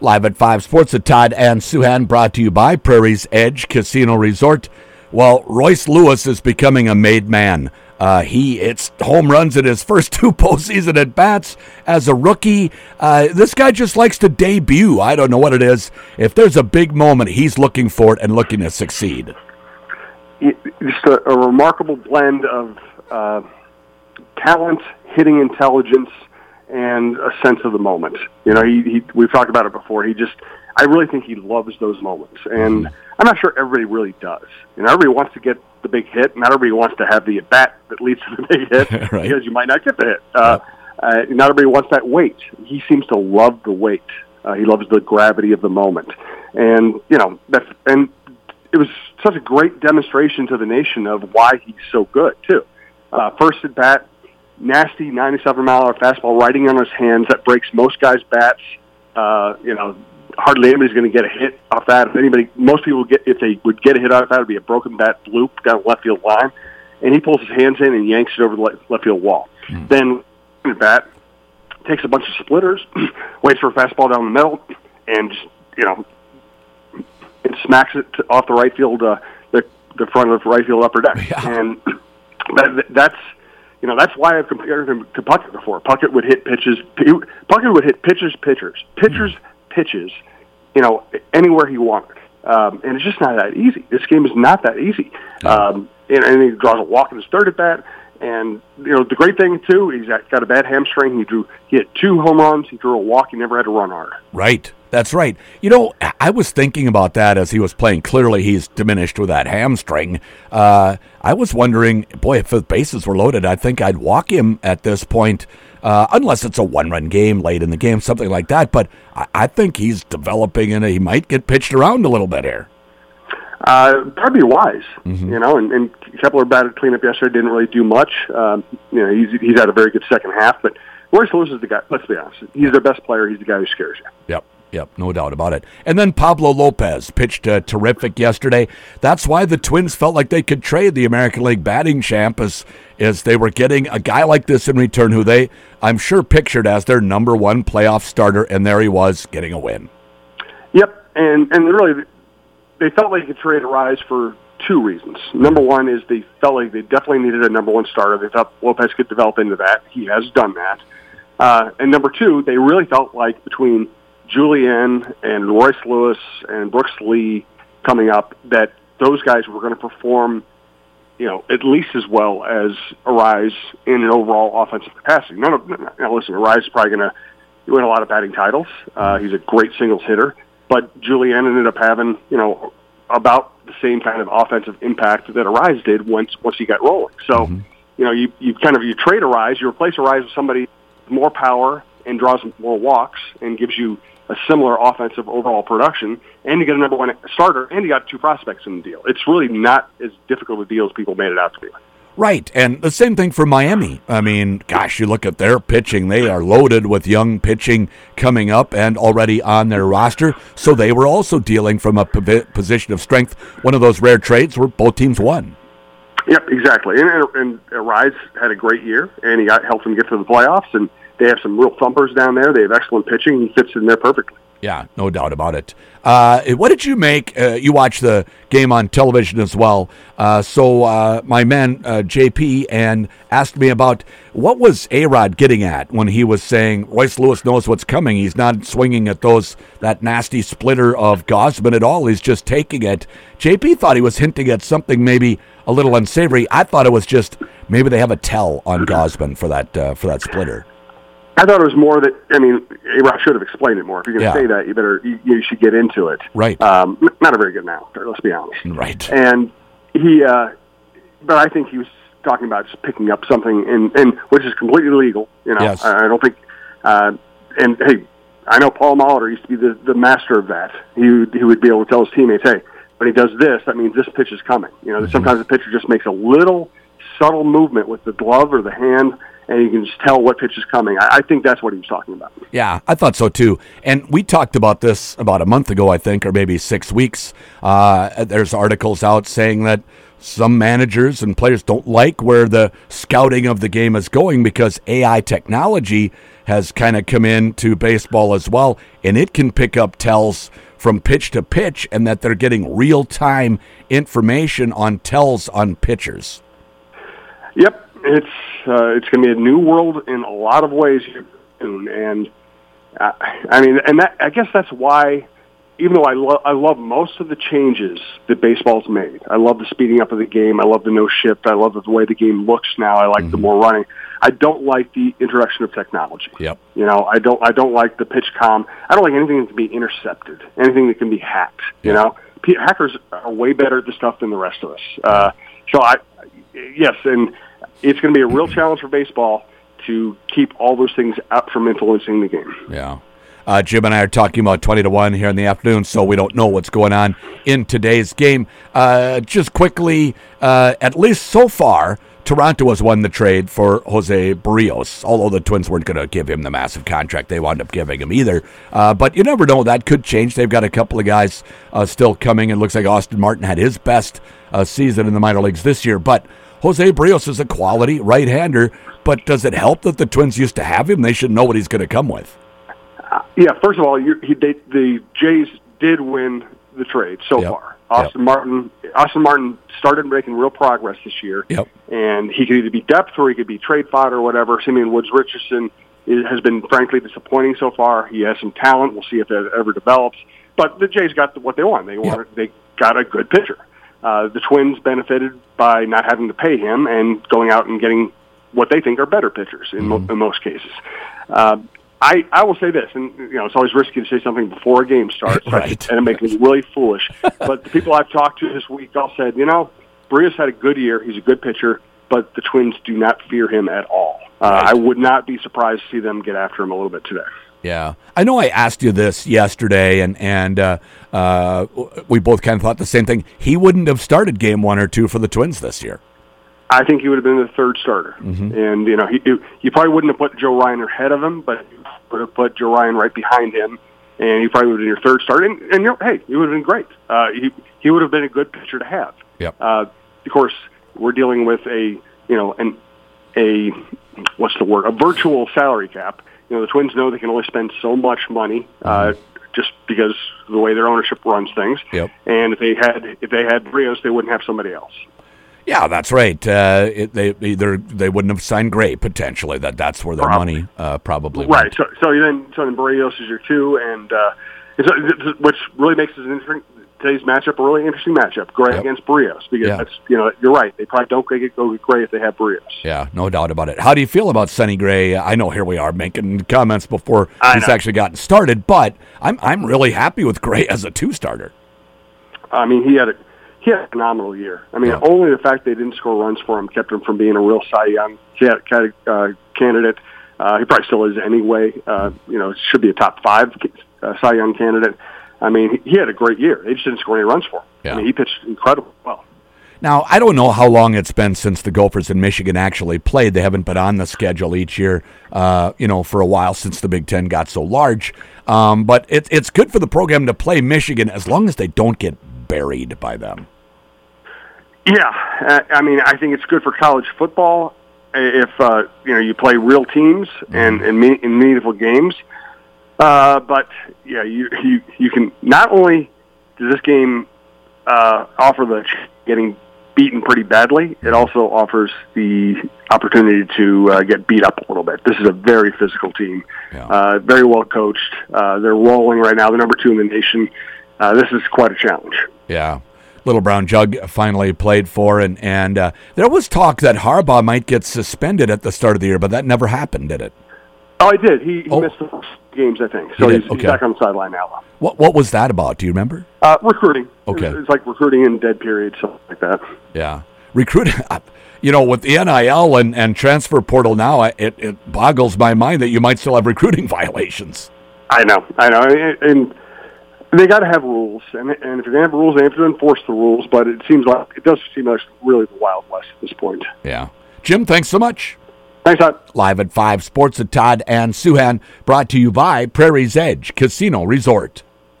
Live at 5 Sports at Todd and Souhan, brought to you by Prairie's Edge Casino Resort. Well, Royce Lewis is becoming a made man. Uh, he it's home runs in his first two postseason at bats as a rookie. Uh, this guy just likes to debut. I don't know what it is. If there's a big moment, he's looking for it and looking to succeed. Just a, a remarkable blend of uh, talent, hitting intelligence, and a sense of the moment. You know, he, he we've talked about it before. He just, I really think he loves those moments, and mm-hmm. I'm not sure everybody really does. You know, everybody wants to get the big hit, not everybody wants to have the at bat that leads to the big hit right. because you might not get the hit. Uh, uh, not everybody wants that weight. He seems to love the weight. Uh, he loves the gravity of the moment, and you know that's and it was such a great demonstration to the nation of why he's so good too. Uh, first at bat, nasty 97 mile hour fastball riding on his hands that breaks most guys' bats. Uh, you know, hardly anybody's going to get a hit off that. If anybody, most people get if they would get a hit off that, it'd be a broken bat loop down the left field line, and he pulls his hands in and yanks it over the left field wall. Mm. Then at bat takes a bunch of splitters, waits for a fastball down the middle, and just you know, it smacks it to, off the right field, uh, the the front of the right field upper deck, yeah. and that, that's you know, that's why I've compared him to Puckett before. Puckett would hit pitches. Puckett would hit pitches, pitchers, pitchers, pitches. You know, anywhere he wanted, um, and it's just not that easy. This game is not that easy. Um, and, and he draws a walk in his third at bat. And you know, the great thing too, he's got a bad hamstring. He drew, he hit two home runs. He drew a walk. He never had to run hard. Right. That's right. You know, I was thinking about that as he was playing. Clearly, he's diminished with that hamstring. Uh, I was wondering, boy, if the bases were loaded, I think I'd walk him at this point, uh, unless it's a one-run game late in the game, something like that. But I, I think he's developing, and he might get pitched around a little bit here. Uh, probably wise, mm-hmm. you know. And, and Kepler batted cleanup yesterday, didn't really do much. Um, you know, he's he's had a very good second half, but Royce Lewis is the guy. Let's be honest, he's their best player. He's the guy who scares you. Yep. Yep, no doubt about it. And then Pablo Lopez pitched uh, terrific yesterday. That's why the Twins felt like they could trade the American League batting champ as, as they were getting a guy like this in return who they, I'm sure, pictured as their number one playoff starter, and there he was getting a win. Yep, and, and really, they felt like they could trade Arraez for two reasons. Number one is they felt like they definitely needed a number one starter. They thought Lopez could develop into that. He has done that. Uh, and number two, they really felt like between Julien and Royce Lewis and Brooks Lee coming up that those guys were going to perform, you know, at least as well as Arraez in an overall offensive capacity. None of now listen, Arraez is probably going to win a lot of batting titles. Uh, he's a great singles hitter, but Julien ended up having you know about the same kind of offensive impact that Arraez did once once he got rolling. So. Mm-hmm. You know, you, you kind of you trade Arraez, you replace Arraez with somebody with more power and draws more walks and gives you a similar offensive overall production, and you get a number one starter, and you got two prospects in the deal. It's really not as difficult a deal as people made it out to be. Right, and the same thing for Miami. I mean, gosh, you look at their pitching; they are loaded with young pitching coming up and already on their roster. So they were also dealing from a position of strength. One of those rare trades where both teams won. Yep, exactly. And, and, and uh, Rise had a great year, and he got helped them get to the playoffs. And they have some real thumpers down there. They have excellent pitching. He fits in there perfectly. Yeah, no doubt about it. Uh, what did you make? Uh, you watched the game on television as well. Uh, so uh, my man uh, JP and asked me about what was A Rod getting at when he was saying Royce Lewis knows what's coming. He's not swinging at those that nasty splitter of Gausman at all. He's just taking it. JP thought he was hinting at something maybe a little unsavory. I thought it was just maybe they have a tell on Gausman for that uh, for that splitter. I thought it was more that I mean, I should have explained it more. If you're going to yeah. say that, you better you, you, should get into it. Right. Um, not a very good announcer. Let's be honest. Right. And he, uh, but I think he was talking about just picking up something, and and which is completely legal. You know, yes. I, I don't think. Uh, and hey, I know Paul Molitor used to be the the master of that. He would, he would be able to tell his teammates, hey, when he does this, that means this pitch is coming. You know, mm-hmm. sometimes the pitcher just makes a little subtle movement with the glove or the hand and you can just tell what pitch is coming. I, I, think that's what he was talking about. Yeah, I thought so too. And we talked about this about a month ago, I think, or maybe six weeks. Uh, there's articles out saying that some managers and players don't like where the scouting of the game is going because AI technology has kind of come into baseball as well, and it can pick up tells from pitch to pitch, and that they're getting real time information on tells on pitchers. Yep, it's uh, it's going to be a new world in a lot of ways, and uh, I mean, and that I guess that's why even though I, lo- I love most of the changes that baseball's made, I love the speeding up of the game. I love the no shift. I love the way the game looks now. I like mm-hmm. the more running. I don't like the introduction of technology. Yep. You know, I don't. I don't like the pitch com. I don't like anything that can be intercepted. Anything that can be hacked. You know, P- hackers are way better at this stuff than the rest of us. Uh, so I, yes, and it's going to be a real challenge for baseball to keep all those things out from influencing the game. Yeah. Uh, Jim and I are talking about 20 to 1 here in the afternoon, so we don't know what's going on in today's game. Uh, just quickly, uh, at least so far, Toronto has won the trade for Jose Berrios, although the Twins weren't going to give him the massive contract they wound up giving him either. Uh, but you never know, that could change. They've got a couple of guys uh, still coming. It looks like Austin Martin had his best uh, season in the minor leagues this year. But Jose Berrios is a quality right hander, but does it help that the Twins used to have him? They should know what he's going to come with. Uh, yeah, first of all, you, he, they, the Jays did win the trade so yep. far. Austin yep. Martin, Austin Martin started making real progress this year, yep. and he could either be depth or he could be trade fodder or whatever. Simeon Woods Richardson is, has been frankly disappointing so far. He has some talent. We'll see if that ever develops. But the Jays got what they want. They wanted, they got a good pitcher. Uh, the Twins benefited by not having to pay him and going out and getting what they think are better pitchers in, mm-hmm. mo- in most cases. Uh, I, I will say this, and you know it's always risky to say something before a game starts, right. and it makes me really foolish. but the people I've talked to this week all said, you know, Berrios had a good year. He's a good pitcher, but the Twins do not fear him at all. Uh, right. I would not be surprised to see them get after him a little bit today. Yeah, I know. I asked you this yesterday, and and uh, uh, we both kind of thought the same thing. He wouldn't have started game one or two for the Twins this year. I think he would have been the third starter, mm-hmm. and you know he he probably wouldn't have put Joe Ryan ahead of him, but put Joe Ryan right behind him, and he probably would have been your third starter. And, and you know, hey, he would have been great. Uh, he he would have been a good pitcher to have. Yep. Uh, of course, we're dealing with a you know an a what's the word a virtual salary cap. You know, the Twins know they can only spend so much money. Uh, mm-hmm. just because of the way their ownership runs things, yep. and if they had if they had Rios, they wouldn't have somebody else. Yeah, that's right. Uh, it, they either they wouldn't have signed Gray potentially. That that's where their probably. money uh, probably right. Went. So so then so then Berrios is your two, and uh, which really makes this interesting. Today's matchup a really interesting matchup, Gray yep. against Berrios, because yeah. that's you know you're right. They probably don't get go with Gray if they have Berrios. Yeah, no doubt about it. How do you feel about Sonny Gray? I know here we are making comments before he's actually gotten started, but I'm I'm really happy with Gray as a two starter. I mean, he had a he had a phenomenal year. I mean, yeah. only the fact they didn't score runs for him kept him from being a real Cy Young uh, candidate. Uh, he probably still is anyway. Uh, you know, should be a top five uh, Cy Young candidate. I mean, he, he had a great year. They just didn't score any runs for him. Yeah. I mean, he pitched incredibly well. Now, I don't know how long it's been since the Gophers in Michigan actually played. They haven't been on the schedule each year, uh, you know, for a while since the Big Ten got so large. Um, but it, it's good for the program to play Michigan as long as they don't get buried by them. Yeah, I mean, I think it's good for college football if uh, you know you play real teams and and mm-hmm. in meaningful games. Uh, but yeah, you you you can not only does this game uh, offer the getting beaten pretty badly, it mm-hmm. also offers the opportunity to uh, get beat up a little bit. This is a very physical team, yeah. uh, very well coached. Uh, they're rolling right now. They're number two in the nation. Uh, this is quite a challenge. Yeah. Little Brown Jug finally played for, and and uh, there was talk that Harbaugh might get suspended at the start of the year, but that never happened, did it? Oh, he did. He, he oh. missed the first games, I think. So he he's, okay. he's, back on the sideline now. What What was that about? Do you remember? Uh, recruiting. Okay, it's like recruiting in dead periods, something like that. Yeah, recruiting. You know, with the NIL and, and transfer portal now, it, it boggles my mind that you might still have recruiting violations. I know, I know, and, and they got to have rules, and and if you're gonna have rules, they have to enforce the rules. But it seems like it does seem like really the wild west at this point. Yeah, Jim, thanks so much. Thanks, Todd. Live at five, sports at Todd and Souhan, brought to you by Prairie's Edge Casino Resort.